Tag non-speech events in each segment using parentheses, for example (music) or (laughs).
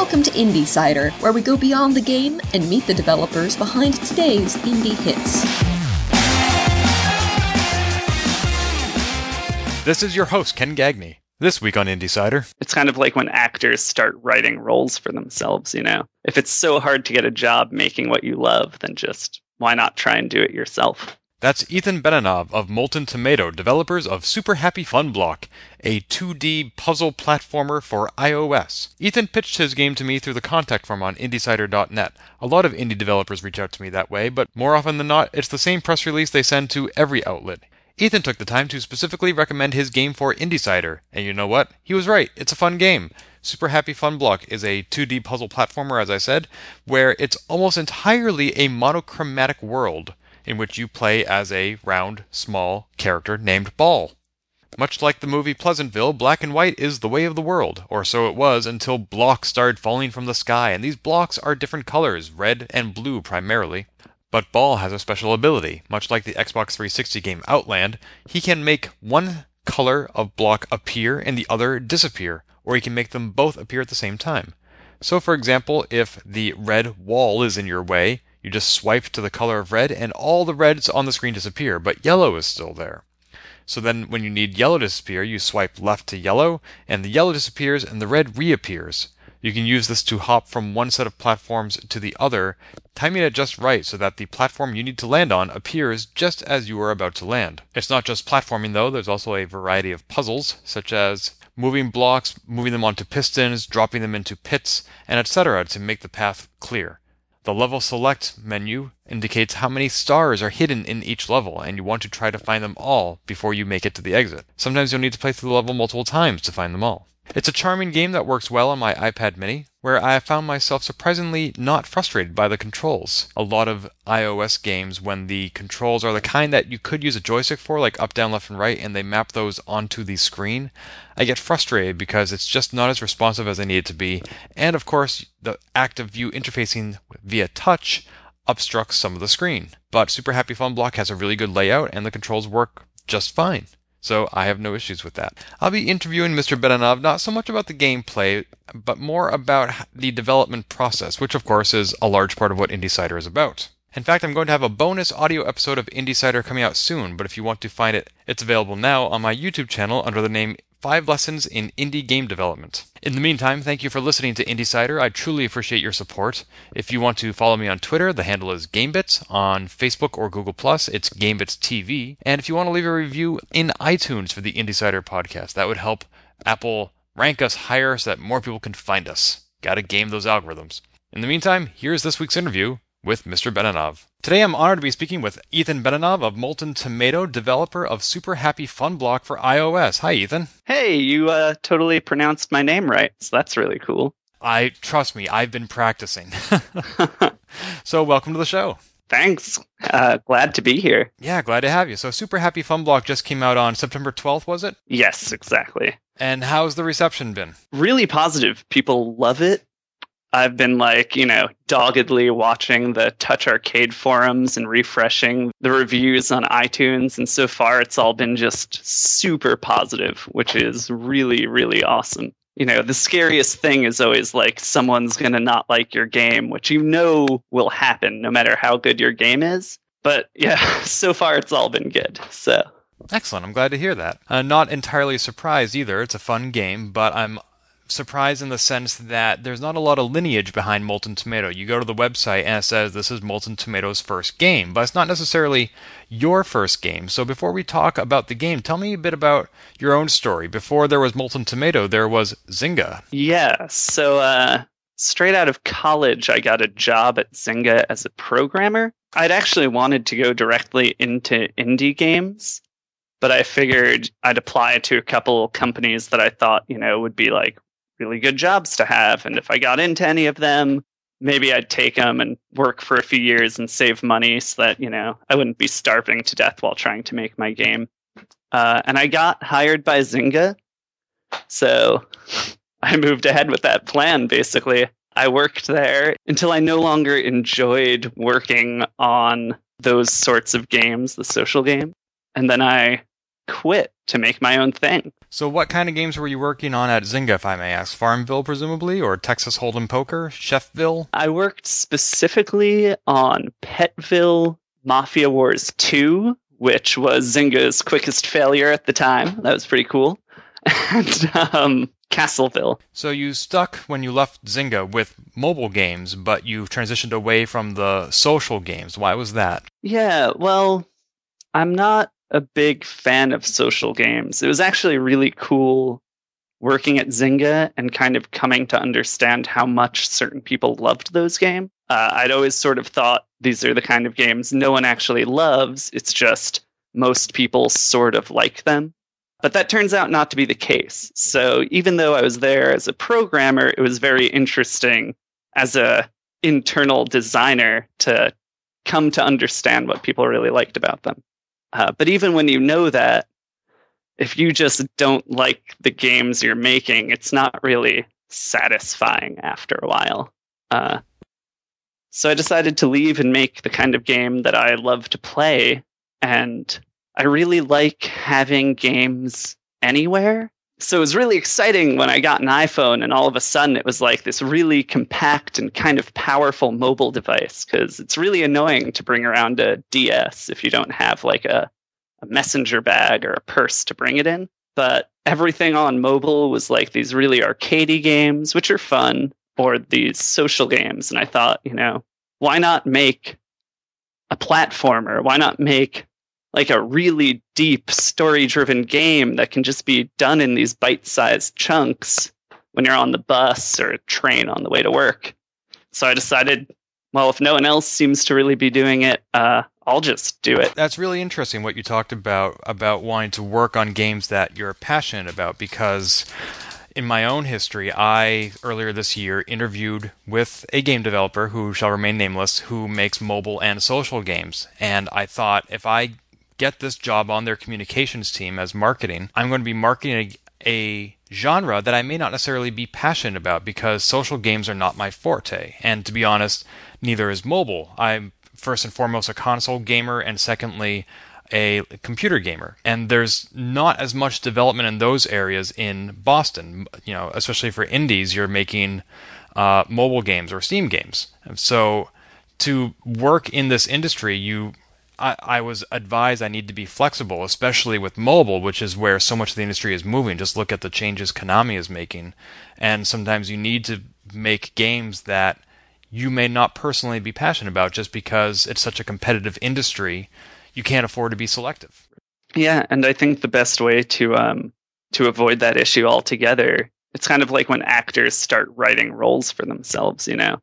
Welcome to Indie Cider, where we go beyond the game and meet the developers behind today's indie hits. This is your host, Ken Gagne. This week on Indie Cider. It's kind of like when actors start writing roles for themselves, you know? If it's so hard to get a job making what you love, then just why not try and do it yourself? That's Ethan Benanov of Molten Tomato, developers of Super Happy Fun Block, a 2D puzzle platformer for iOS. Ethan pitched his game to me through the contact form on IndieCider.net. A lot of indie developers reach out to me that way, but more often than not, it's the same press release they send to every outlet. Ethan took the time to specifically recommend his game for IndieCider, and you know what? He was right. It's a fun game. Super Happy Fun Block is a 2D puzzle platformer, as I said, where it's almost entirely a monochromatic world in which you play as a round, small character named Ball. Much like the movie Pleasantville, black and white is the way of the world, or so it was until blocks started falling from the sky, and these blocks are different colors, red and blue primarily. But Ball has a special ability. Much like the Xbox 360 game Outland, he can make one color of block appear and the other disappear, or he can make them both appear at the same time. So, for example, if the red wall is in your way, you just swipe to the color of red, and all the reds on the screen disappear, but yellow is still there. So then, when you need yellow to disappear, you swipe left to yellow, and the yellow disappears and the red reappears. You can use this to hop from one set of platforms to the other, timing it just right so that the platform you need to land on appears just as you are about to land. It's not just platforming though, there's also a variety of puzzles, such as moving blocks, moving them onto pistons, dropping them into pits, and etc. to make the path clear. The level select menu indicates how many stars are hidden in each level, and you want to try to find them all before you make it to the exit. Sometimes you'll need to play through the level multiple times to find them all. It's a charming game that works well on my iPad mini, where I have found myself surprisingly not frustrated by the controls. A lot of iOS games, when the controls are the kind that you could use a joystick for, like up, down, left, and right, and they map those onto the screen, I get frustrated because it's just not as responsive as I need it to be. And of course, the act of view interfacing via touch obstructs some of the screen. But Super Happy Fun Block has a really good layout, and the controls work just fine. So I have no issues with that. I'll be interviewing Mr. Benanov not so much about the gameplay, but more about the development process, which of course is a large part of what Indie Cider is about. In fact, I'm going to have a bonus audio episode of Indie Cider coming out soon, but if you want to find it, it's available now on my YouTube channel under the name Five Lessons in Indie Game Development. In the meantime, thank you for listening to Indie Cider. I truly appreciate your support. If you want to follow me on Twitter, the handle is GameBits. On Facebook or Google Plus, it's GameBits TV. And if you want to leave a review in iTunes for the Indie Cider podcast, that would help Apple rank us higher so that more people can find us. Gotta game those algorithms. In the meantime, here's this week's interview with Mr. Benanov. Today I'm honored to be speaking with Ethan Benanov of Molten Tomato, developer of Super Happy Fun Block for iOS. Hi, Ethan. Hey, you uh, totally pronounced my name right, so that's really cool. I trust me, I've been practicing. (laughs) so, welcome to the show. Thanks. Uh, glad to be here. Yeah, glad to have you. So, Super Happy Fun Block just came out on September 12th, was it? Yes, exactly. And how's the reception been? Really positive. People love it. I've been like, you know, doggedly watching the Touch Arcade forums and refreshing the reviews on iTunes. And so far, it's all been just super positive, which is really, really awesome. You know, the scariest thing is always like someone's going to not like your game, which you know will happen no matter how good your game is. But yeah, (laughs) so far, it's all been good. So. Excellent. I'm glad to hear that. Uh, not entirely surprised either. It's a fun game, but I'm surprised in the sense that there's not a lot of lineage behind Molten Tomato. You go to the website and it says this is Molten Tomato's first game, but it's not necessarily your first game. So before we talk about the game, tell me a bit about your own story. Before there was Molten Tomato, there was Zynga. Yeah. So uh, straight out of college, I got a job at Zynga as a programmer. I'd actually wanted to go directly into indie games. But I figured I'd apply to a couple companies that I thought, you know, would be like really good jobs to have. And if I got into any of them, maybe I'd take them and work for a few years and save money so that, you know, I wouldn't be starving to death while trying to make my game. Uh, and I got hired by Zynga. So (laughs) I moved ahead with that plan, basically. I worked there until I no longer enjoyed working on those sorts of games, the social game. And then I quit to make my own thing. So, what kind of games were you working on at Zynga, if I may ask? Farmville, presumably, or Texas Hold'em Poker, Chefville? I worked specifically on Petville Mafia Wars 2, which was Zynga's quickest failure at the time. That was pretty cool. (laughs) And um, Castleville. So you stuck when you left Zynga with mobile games, but you transitioned away from the social games. Why was that? Yeah, well, I'm not a big fan of social games. It was actually really cool working at Zynga and kind of coming to understand how much certain people loved those games. Uh, I'd always sort of thought these are the kind of games no one actually loves. It's just most people sort of like them. But that turns out not to be the case. So even though I was there as a programmer, it was very interesting as a internal designer to come to understand what people really liked about them. Uh, but even when you know that, if you just don't like the games you're making, it's not really satisfying after a while. Uh, so I decided to leave and make the kind of game that I love to play. And I really like having games anywhere. So it was really exciting when I got an iPhone and all of a sudden it was like this really compact and kind of powerful mobile device because it's really annoying to bring around a DS if you don't have like a, a messenger bag or a purse to bring it in. But everything on mobile was like these really arcadey games, which are fun, or these social games. And I thought, you know, why not make a platformer? Why not make like a really deep story driven game that can just be done in these bite sized chunks when you're on the bus or train on the way to work. So I decided, well, if no one else seems to really be doing it, uh, I'll just do it. That's really interesting what you talked about about wanting to work on games that you're passionate about because in my own history, I earlier this year interviewed with a game developer who shall remain nameless who makes mobile and social games. And I thought if I get this job on their communications team as marketing, I'm going to be marketing a, a genre that I may not necessarily be passionate about because social games are not my forte. And to be honest, neither is mobile. I'm first and foremost a console gamer, and secondly, a computer gamer. And there's not as much development in those areas in Boston. You know, especially for indies, you're making uh, mobile games or Steam games. So to work in this industry, you I, I was advised I need to be flexible, especially with mobile, which is where so much of the industry is moving. Just look at the changes Konami is making. And sometimes you need to make games that you may not personally be passionate about just because it's such a competitive industry. You can't afford to be selective. Yeah, and I think the best way to um, to avoid that issue altogether, it's kind of like when actors start writing roles for themselves. You know,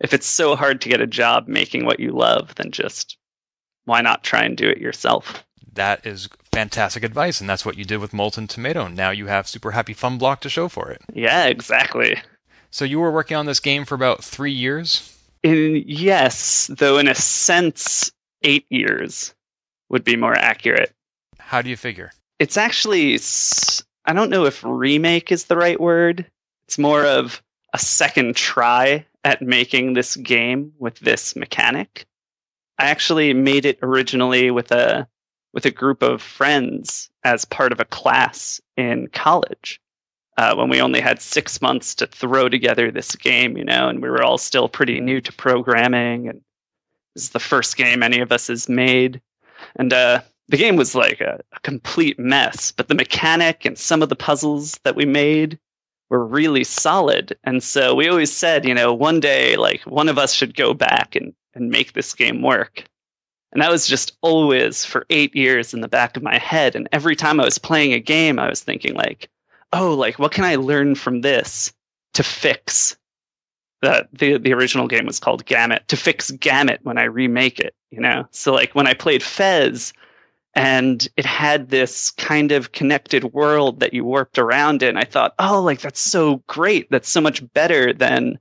if it's so hard to get a job making what you love, then just why not try and do it yourself? That is fantastic advice, and that's what you did with Molten Tomato. Now you have Super Happy Fun Block to show for it. Yeah, exactly. So you were working on this game for about three years? In yes, though in a sense, eight years would be more accurate. How do you figure? It's actually I don't know if remake is the right word. It's more of a second try at making this game with this mechanic. I actually made it originally with a with a group of friends as part of a class in college. Uh, when we only had six months to throw together this game, you know, and we were all still pretty new to programming, and this is the first game any of us has made, and uh, the game was like a, a complete mess. But the mechanic and some of the puzzles that we made were really solid, and so we always said, you know, one day, like one of us should go back and and make this game work. And that was just always for eight years in the back of my head. And every time I was playing a game, I was thinking like, oh, like what can I learn from this to fix that the the original game was called Gamut to fix Gamut when I remake it, you know. So like when I played Fez and it had this kind of connected world that you warped around in, I thought, oh, like that's so great. That's so much better than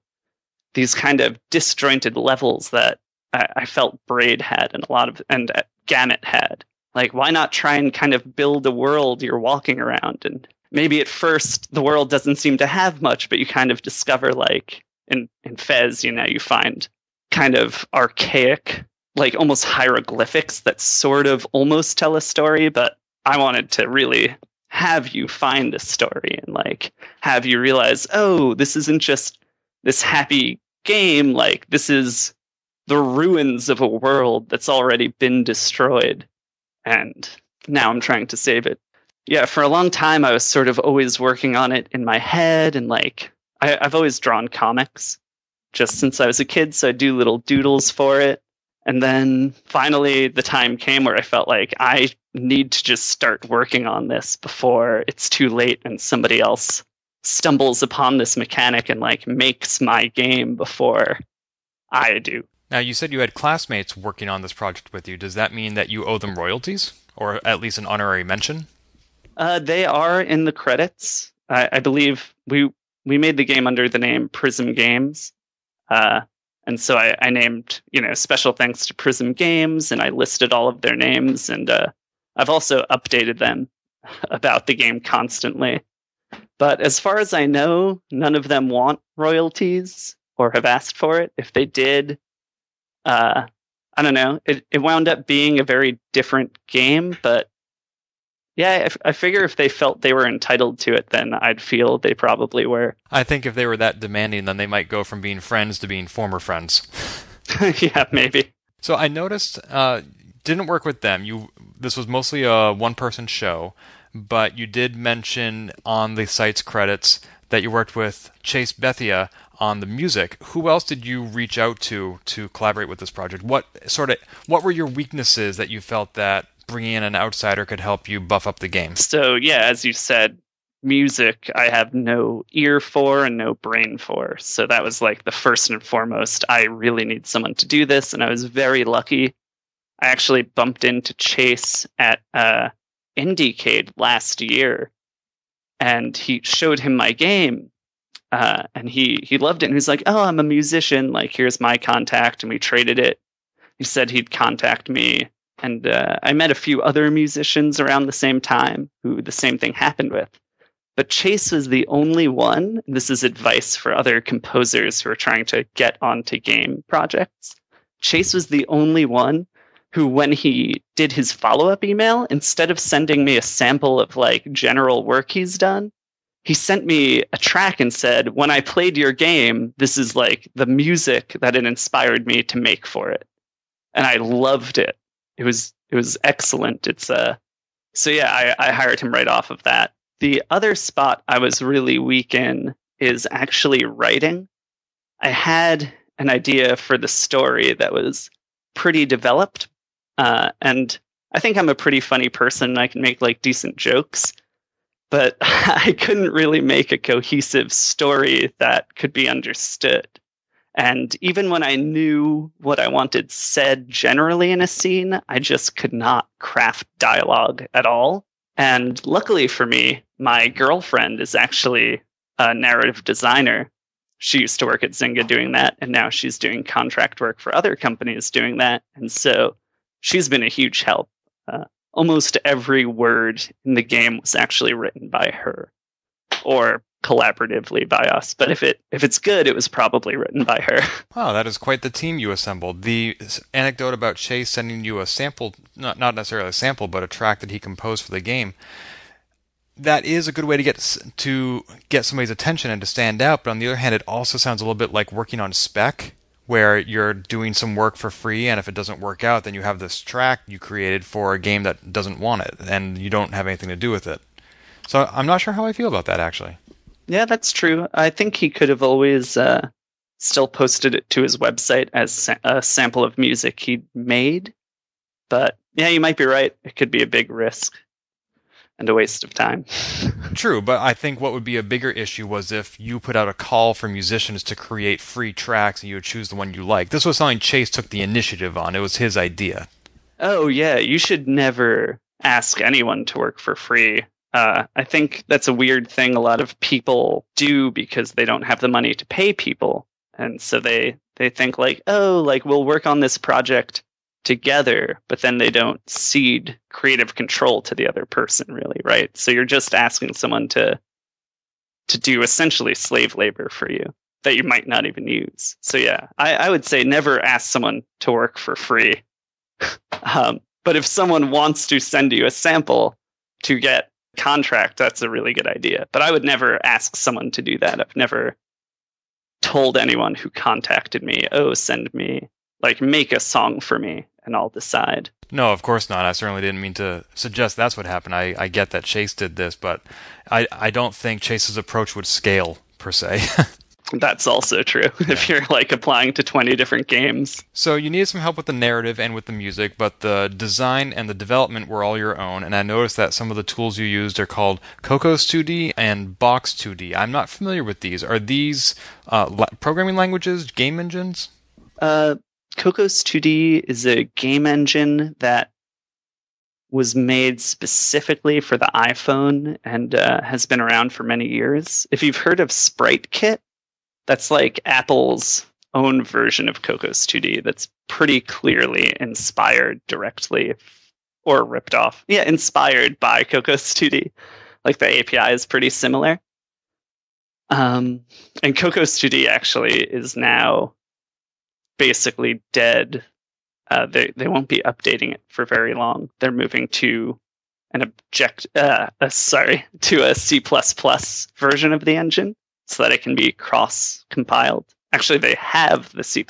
these kind of disjointed levels that I, I felt Braid had and a lot of and uh, Gamut had. Like, why not try and kind of build a world you're walking around? And maybe at first the world doesn't seem to have much, but you kind of discover like in in Fez, you know, you find kind of archaic, like almost hieroglyphics that sort of almost tell a story, but I wanted to really have you find the story and like have you realize, oh, this isn't just this happy game. Like this is the ruins of a world that's already been destroyed. And now I'm trying to save it. Yeah, for a long time, I was sort of always working on it in my head. And like, I, I've always drawn comics just since I was a kid. So I do little doodles for it. And then finally, the time came where I felt like I need to just start working on this before it's too late and somebody else stumbles upon this mechanic and like makes my game before I do. Now, you said you had classmates working on this project with you. Does that mean that you owe them royalties, or at least an honorary mention? Uh, they are in the credits. I, I, believe we we made the game under the name Prism Games, uh, and so I, I, named you know special thanks to Prism Games, and I listed all of their names, and uh, I've also updated them (laughs) about the game constantly. But as far as I know, none of them want royalties or have asked for it. If they did, uh, I don't know. It it wound up being a very different game, but yeah, I, I figure if they felt they were entitled to it, then I'd feel they probably were. I think if they were that demanding, then they might go from being friends to being former friends. (laughs) (laughs) yeah, maybe. So I noticed uh, didn't work with them. You this was mostly a one person show, but you did mention on the site's credits that you worked with Chase Bethea on the music. Who else did you reach out to to collaborate with this project? What sort of what were your weaknesses that you felt that bringing in an outsider could help you buff up the game? So yeah, as you said, music I have no ear for and no brain for. So that was like the first and foremost. I really need someone to do this, and I was very lucky. I actually bumped into Chase at uh, Indiecade last year, and he showed him my game, uh, and he he loved it. And he's like, "Oh, I'm a musician. Like, here's my contact." And we traded it. He said he'd contact me, and uh, I met a few other musicians around the same time who the same thing happened with. But Chase was the only one. This is advice for other composers who are trying to get onto game projects. Chase was the only one who, when he did his follow up email, instead of sending me a sample of like general work he's done, he sent me a track and said, When I played your game, this is like the music that it inspired me to make for it. And I loved it. It was it was excellent. It's uh so yeah, I, I hired him right off of that. The other spot I was really weak in is actually writing. I had an idea for the story that was pretty developed. Uh, and I think I'm a pretty funny person. I can make like decent jokes but (laughs) I couldn't really make a cohesive story that could be understood. And even when I knew what I wanted said generally in a scene, I just could not craft dialogue at all. And luckily for me, my girlfriend is actually a narrative designer. She used to work at Zynga doing that, and now she's doing contract work for other companies doing that. And so she's been a huge help. Uh, almost every word in the game was actually written by her or collaboratively by us but if it if it's good it was probably written by her. (laughs) Wow that is quite the team you assembled. The anecdote about chase sending you a sample not, not necessarily a sample but a track that he composed for the game. That is a good way to get to get somebody's attention and to stand out but on the other hand it also sounds a little bit like working on spec where you're doing some work for free and if it doesn't work out then you have this track you created for a game that doesn't want it and you don't have anything to do with it. So i'm not sure how i feel about that actually yeah that's true i think he could have always uh, still posted it to his website as a sample of music he'd made but yeah you might be right it could be a big risk and a waste of time. (laughs) True, but I think what would be a bigger issue was if you put out a call for musicians to create free tracks and you would choose the one you like. This was something Chase took the initiative on. It was his idea. Oh yeah, you should never ask anyone to work for free. Uh, I think that's a weird thing a lot of people do because they don't have the money to pay people, and so they they think like, oh, like we'll work on this project together, but then they don't cede creative control to the other person, really, right? So you're just asking someone to to do essentially slave labor for you that you might not even use. So yeah, I, I would say never ask someone to work for free. (laughs) um, but if someone wants to send you a sample, to get contract, that's a really good idea. But I would never ask someone to do that. I've never told anyone who contacted me, oh, send me, like, make a song for me and I'll decide. No, of course not. I certainly didn't mean to suggest that's what happened. I, I get that Chase did this, but I, I don't think Chase's approach would scale per se. (laughs) That's also true (laughs) yeah. if you're like applying to 20 different games. So you needed some help with the narrative and with the music, but the design and the development were all your own. And I noticed that some of the tools you used are called Cocos 2D and Box 2D. I'm not familiar with these. Are these uh, la- programming languages, game engines? Uh, Cocos 2D is a game engine that was made specifically for the iPhone and uh, has been around for many years. If you've heard of Sprite Kit, that's like Apple's own version of Cocos 2D that's pretty clearly inspired directly or ripped off. Yeah, inspired by Cocos 2D. Like the API is pretty similar. Um, and Cocos 2D actually is now basically dead. Uh, they they won't be updating it for very long. They're moving to an object. Uh, uh, sorry, to a C version of the engine so that it can be cross compiled. Actually, they have the C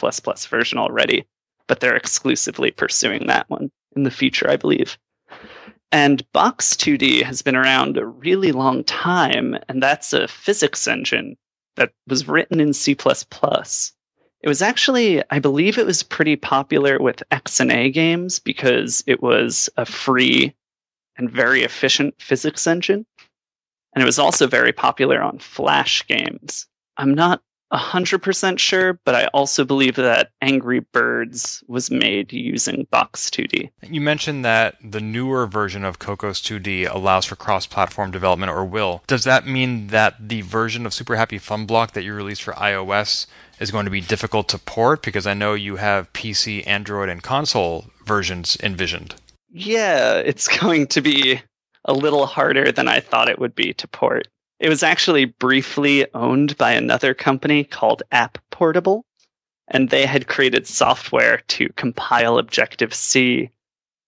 version already, but they're exclusively pursuing that one in the future, I believe. And Box 2D has been around a really long time, and that's a physics engine that was written in C. It was actually, I believe it was pretty popular with XNA games because it was a free and very efficient physics engine. And it was also very popular on Flash games. I'm not 100% sure, but I also believe that Angry Birds was made using Box 2D. You mentioned that the newer version of Cocos 2D allows for cross platform development or will. Does that mean that the version of Super Happy Fun Block that you released for iOS is going to be difficult to port? Because I know you have PC, Android, and console versions envisioned. Yeah, it's (laughs) going to be a little harder than I thought it would be to port. It was actually briefly owned by another company called App Portable, and they had created software to compile Objective C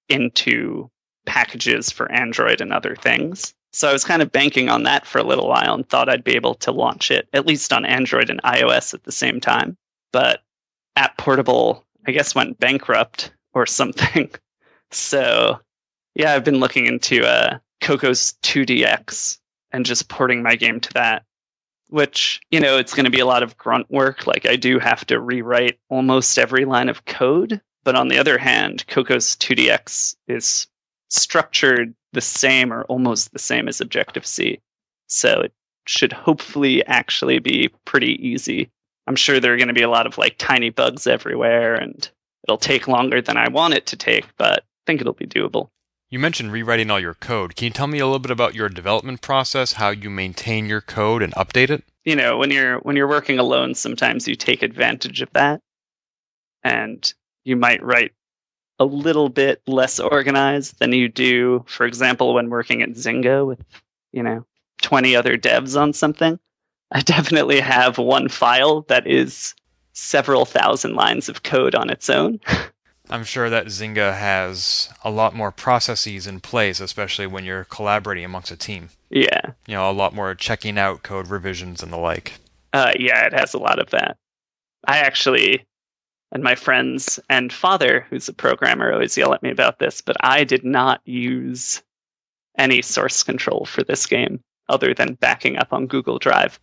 into packages for Android and other things. So I was kind of banking on that for a little while and thought I'd be able to launch it at least on Android and iOS at the same time. But Apportable, I guess, went bankrupt or something. (laughs) so yeah, I've been looking into uh, Cocos 2DX and just porting my game to that. Which, you know, it's going to be a lot of grunt work. Like, I do have to rewrite almost every line of code. But on the other hand, Cocos 2DX is structured the same or almost the same as Objective C. So it should hopefully actually be pretty easy. I'm sure there are going to be a lot of like tiny bugs everywhere and it'll take longer than I want it to take, but I think it'll be doable. You mentioned rewriting all your code. Can you tell me a little bit about your development process, how you maintain your code and update it? You know, when you're when you're working alone, sometimes you take advantage of that. And you might write a little bit less organized than you do, for example, when working at Zynga with, you know, 20 other devs on something. I definitely have one file that is several thousand lines of code on its own. (laughs) I'm sure that Zynga has a lot more processes in place, especially when you're collaborating amongst a team. Yeah. You know, a lot more checking out code revisions and the like. Uh, yeah, it has a lot of that. I actually, and my friends and father, who's a programmer, always yell at me about this, but I did not use any source control for this game other than backing up on Google Drive.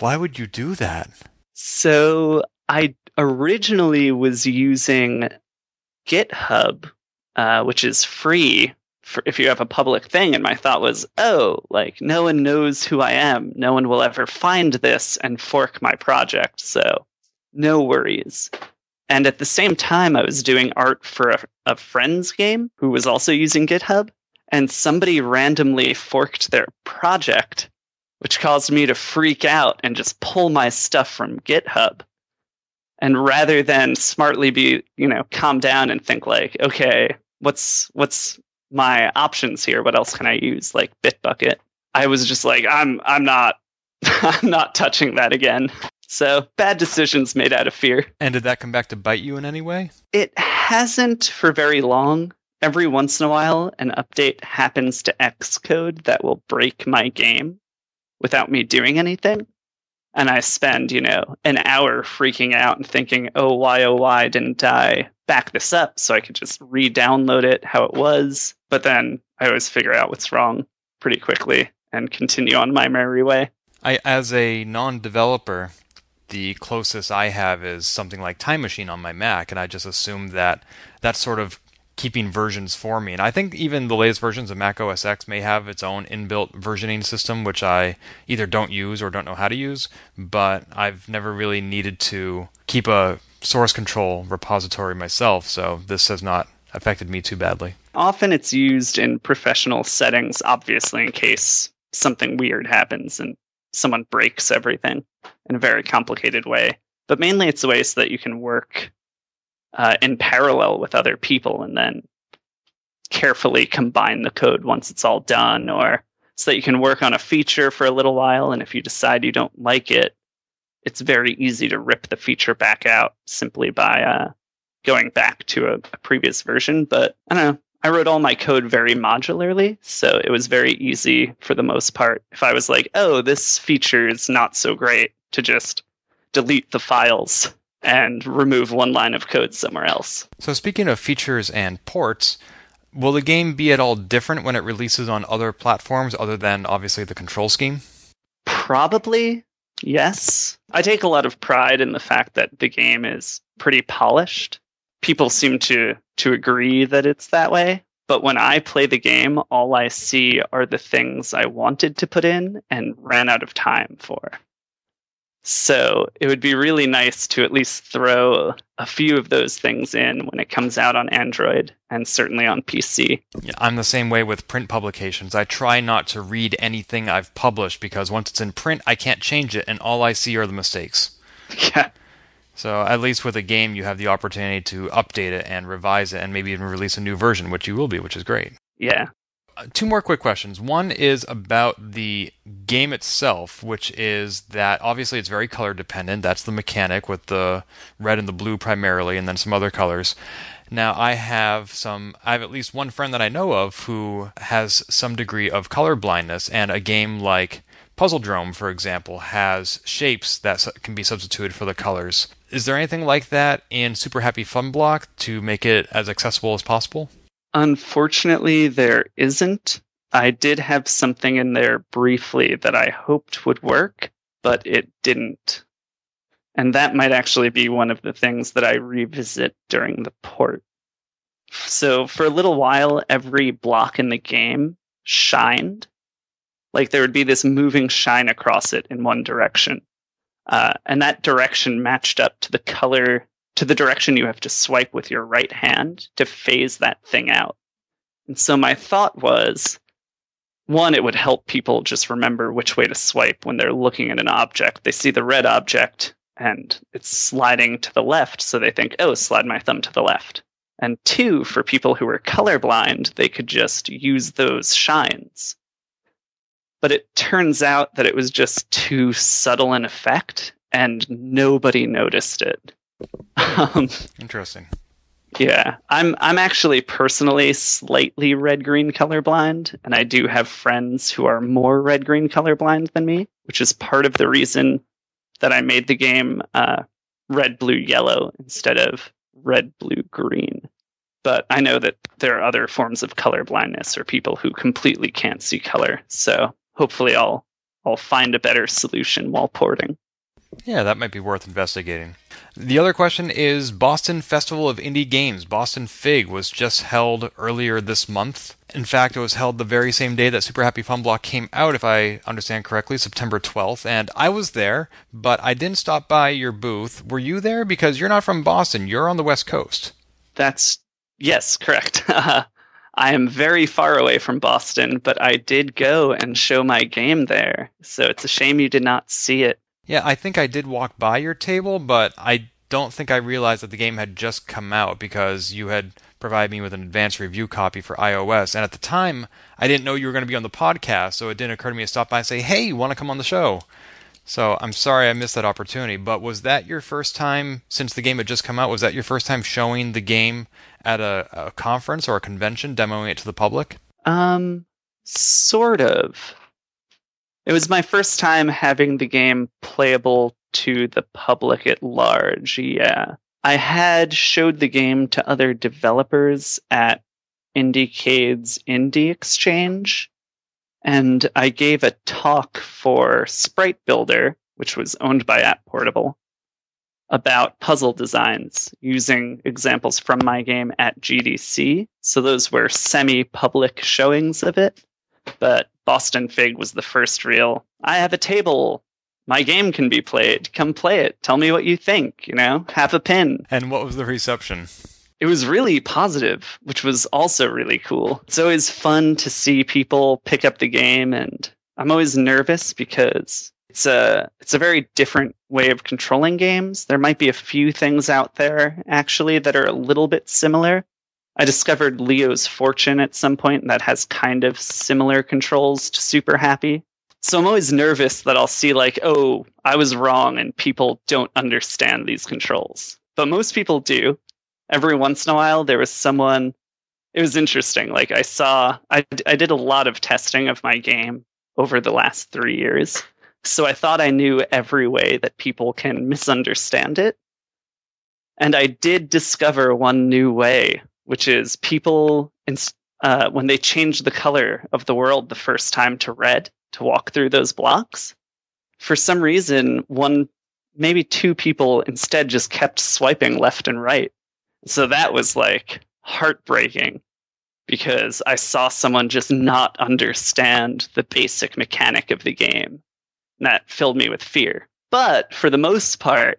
Why would you do that? So I originally was using GitHub, uh, which is free for, if you have a public thing. And my thought was, oh, like no one knows who I am. No one will ever find this and fork my project. So no worries. And at the same time, I was doing art for a, a friend's game who was also using GitHub. And somebody randomly forked their project, which caused me to freak out and just pull my stuff from GitHub and rather than smartly be you know calm down and think like okay what's what's my options here? What else can i use? Like bitbucket. I was just like i'm i'm not (laughs) i'm not touching that again. So bad decisions made out of fear. And did that come back to bite you in any way? It hasn't for very long. Every once in a while, an update happens to Xcode that will break my game without me doing anything. And I spend, you know, an hour freaking out and thinking, oh, why, oh, why didn't I back this up so I could just re download it how it was? But then I always figure out what's wrong pretty quickly and continue on my merry way. I, as a non developer, the closest I have is something like Time Machine on my Mac, and I just assume that that's sort of keeping versions for me. And I think even the latest versions of Mac OS X may have its own inbuilt versioning system, which I either don't use or don't know how to use. But I've never really needed to keep a source control repository myself, so this has not affected me too badly. Often it's used in professional settings, obviously, in case something weird happens and someone breaks everything in a very complicated way. But mainly it's a way so that you can work uh, in parallel with other people and then carefully combine the code once it's all done, or so that you can work on a feature for a little while. And if you decide you don't like it, it's very easy to rip the feature back out simply by uh, going back to a, a previous version. But I don't know. I wrote all my code very modularly, so it was very easy for the most part. If I was like, oh, this feature is not so great, to just delete the files and remove one line of code somewhere else. So, speaking of features and ports, will the game be at all different when it releases on other platforms other than obviously the control scheme? Probably, yes. I take a lot of pride in the fact that the game is pretty polished. People seem to to agree that it's that way. But when I play the game, all I see are the things I wanted to put in and ran out of time for. So it would be really nice to at least throw a few of those things in when it comes out on Android and certainly on PC. Yeah, I'm the same way with print publications. I try not to read anything I've published because once it's in print, I can't change it, and all I see are the mistakes. (laughs) Yeah. So at least with a game, you have the opportunity to update it and revise it, and maybe even release a new version, which you will be, which is great. Yeah two more quick questions. One is about the game itself, which is that obviously it's very color dependent. That's the mechanic with the red and the blue primarily, and then some other colors. Now, I have some, I have at least one friend that I know of who has some degree of color blindness, and a game like Puzzledrome, for example, has shapes that can be substituted for the colors. Is there anything like that in Super Happy Fun Block to make it as accessible as possible? Unfortunately, there isn't. I did have something in there briefly that I hoped would work, but it didn't. And that might actually be one of the things that I revisit during the port. So for a little while, every block in the game shined. Like there would be this moving shine across it in one direction. Uh, and that direction matched up to the color to the direction you have to swipe with your right hand to phase that thing out. And so my thought was one, it would help people just remember which way to swipe when they're looking at an object. They see the red object and it's sliding to the left, so they think, oh, slide my thumb to the left. And two, for people who are colorblind, they could just use those shines. But it turns out that it was just too subtle an effect, and nobody noticed it. Um, Interesting. Yeah, I'm I'm actually personally slightly red green colorblind, and I do have friends who are more red green colorblind than me, which is part of the reason that I made the game uh, red blue yellow instead of red blue green. But I know that there are other forms of color blindness or people who completely can't see color. So hopefully, I'll I'll find a better solution while porting. Yeah, that might be worth investigating. The other question is Boston Festival of Indie Games, Boston Fig, was just held earlier this month. In fact, it was held the very same day that Super Happy Fun Block came out, if I understand correctly, September 12th. And I was there, but I didn't stop by your booth. Were you there? Because you're not from Boston, you're on the West Coast. That's, yes, correct. (laughs) I am very far away from Boston, but I did go and show my game there. So it's a shame you did not see it yeah, I think I did walk by your table, but I don't think I realized that the game had just come out because you had provided me with an advanced review copy for iOS. And at the time, I didn't know you were going to be on the podcast, so it didn't occur to me to stop by and say, hey, you want to come on the show? So I'm sorry I missed that opportunity, but was that your first time since the game had just come out? Was that your first time showing the game at a, a conference or a convention, demoing it to the public? Um, sort of. It was my first time having the game playable to the public at large. Yeah. I had showed the game to other developers at IndieCade's Indie Exchange, and I gave a talk for Sprite Builder, which was owned by Apportable, about puzzle designs using examples from my game at GDC. So those were semi public showings of it, but Boston Fig was the first real. I have a table. My game can be played. Come play it. Tell me what you think, you know? Have a pin. And what was the reception? It was really positive, which was also really cool. It's always fun to see people pick up the game and I'm always nervous because it's a it's a very different way of controlling games. There might be a few things out there actually that are a little bit similar. I discovered Leo's Fortune at some point that has kind of similar controls to Super Happy. So I'm always nervous that I'll see like, oh, I was wrong and people don't understand these controls. But most people do. Every once in a while there was someone it was interesting. Like I saw I I did a lot of testing of my game over the last 3 years so I thought I knew every way that people can misunderstand it. And I did discover one new way, which is people, uh, when they changed the color of the world the first time to red to walk through those blocks, for some reason, one, maybe two people instead just kept swiping left and right. So that was like heartbreaking because I saw someone just not understand the basic mechanic of the game that filled me with fear. But for the most part,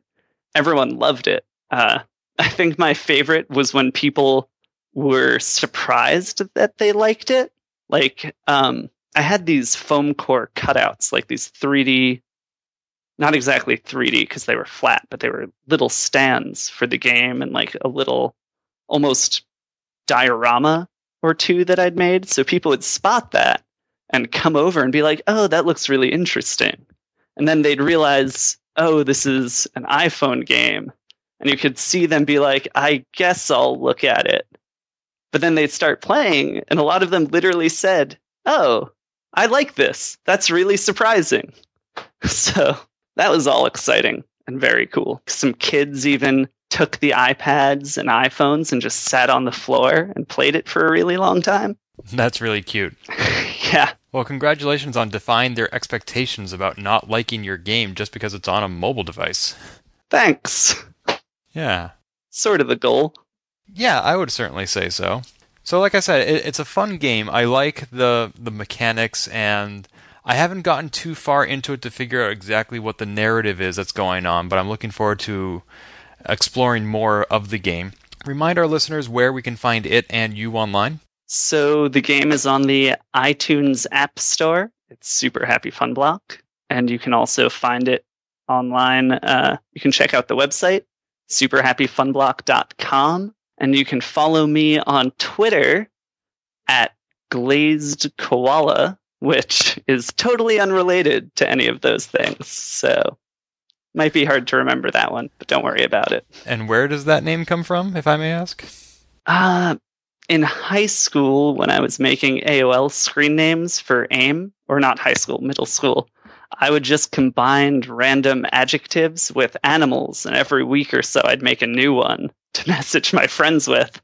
everyone loved it. Uh, (laughs) I think my favorite was when people were surprised that they liked it. Like, um, I had these foam core cutouts, like these 3D, not exactly 3D because they were flat, but they were little stands for the game and like a little almost diorama or two that I'd made. So people would spot that and come over and be like, oh, that looks really interesting. And then they'd realize, oh, this is an iPhone game. And you could see them be like, I guess I'll look at it. But then they'd start playing, and a lot of them literally said, oh, I like this. That's really surprising. (laughs) So that was all exciting and very cool. Some kids even took the iPads and iPhones and just sat on the floor and played it for a really long time. (laughs) That's really cute. (laughs) yeah. Well, congratulations on defying their expectations about not liking your game just because it's on a mobile device. Thanks. Yeah. Sort of the goal. Yeah, I would certainly say so. So, like I said, it, it's a fun game. I like the the mechanics, and I haven't gotten too far into it to figure out exactly what the narrative is that's going on. But I'm looking forward to exploring more of the game. Remind our listeners where we can find it and you online. So the game is on the iTunes App Store. It's Super Happy Fun Block, and you can also find it online. Uh, you can check out the website superhappyfunblock.com, and you can follow me on Twitter at Glazed Koala, which is totally unrelated to any of those things. So might be hard to remember that one, but don't worry about it. And where does that name come from, if I may ask? Uh, in high school when I was making AOL screen names for AIM, or not high school, middle school, I would just combine random adjectives with animals, and every week or so I'd make a new one to (laughs) message my friends with.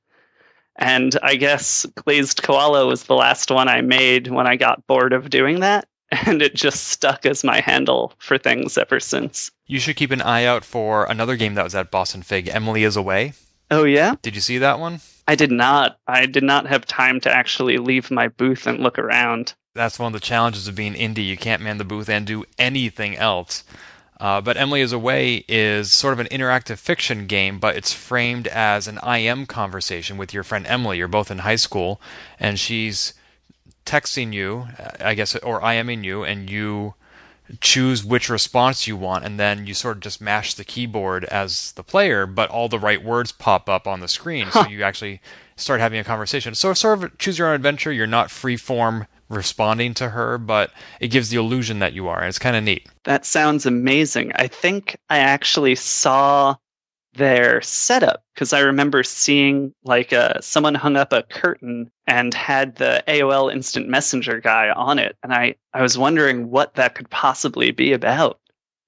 And I guess glazed koala was the last one I made when I got bored of doing that, (laughs) and it just stuck as my handle for things ever since. You should keep an eye out for another game that was at Boston Fig, Emily is Away. Oh, yeah? Did you see that one? I did not. I did not have time to actually leave my booth and look around. That's one of the challenges of being indie. You can't man the booth and do anything else. Uh, but Emily is Away is sort of an interactive fiction game, but it's framed as an IM conversation with your friend Emily. You're both in high school, and she's texting you, I guess, or IMing you, and you choose which response you want, and then you sort of just mash the keyboard as the player, but all the right words pop up on the screen, huh. so you actually start having a conversation. So sort of choose your own adventure. You're not free form responding to her, but it gives the illusion that you are. And it's kind of neat. That sounds amazing. I think I actually saw their setup because I remember seeing like uh, someone hung up a curtain and had the AOL Instant Messenger guy on it, and I I was wondering what that could possibly be about.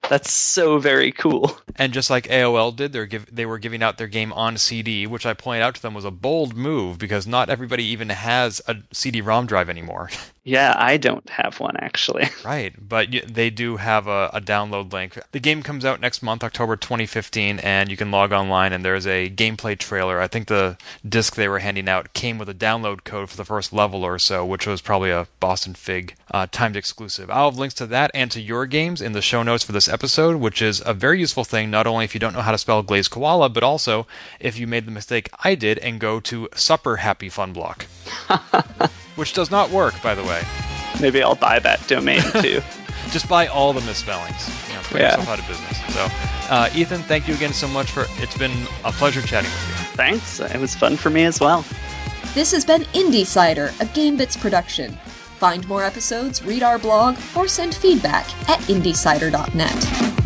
That's so very cool. And just like AOL did, they give, they were giving out their game on CD, which I pointed out to them was a bold move because not everybody even has a CD-ROM drive anymore. (laughs) Yeah, I don't have one actually. (laughs) Right, but they do have a, a, download link. The game comes out next month, October 2015, and you can log online and there's a gameplay trailer. I think the disc they were handing out came with a download code for the first level or so, which was probably a Boston Fig uh, timed exclusive. I'll have links to that and to your games in the show notes for this episode, which is a very useful thing, not only if you don't know how to spell Glazed Koala, but also if you made the mistake I did and go to Supper Happy Fun Block. (laughs) which does not work, by the way. Maybe I'll buy that domain (laughs) too. Just buy all the misspellings. You know, put yeah. yourself out of business. So, uh, Ethan, thank you again so much for. It's been a pleasure chatting with you. Thanks. It was fun for me as well. This has been Indiecider, a GameBits production. Find more episodes, read our blog, or send feedback at indiecider.net.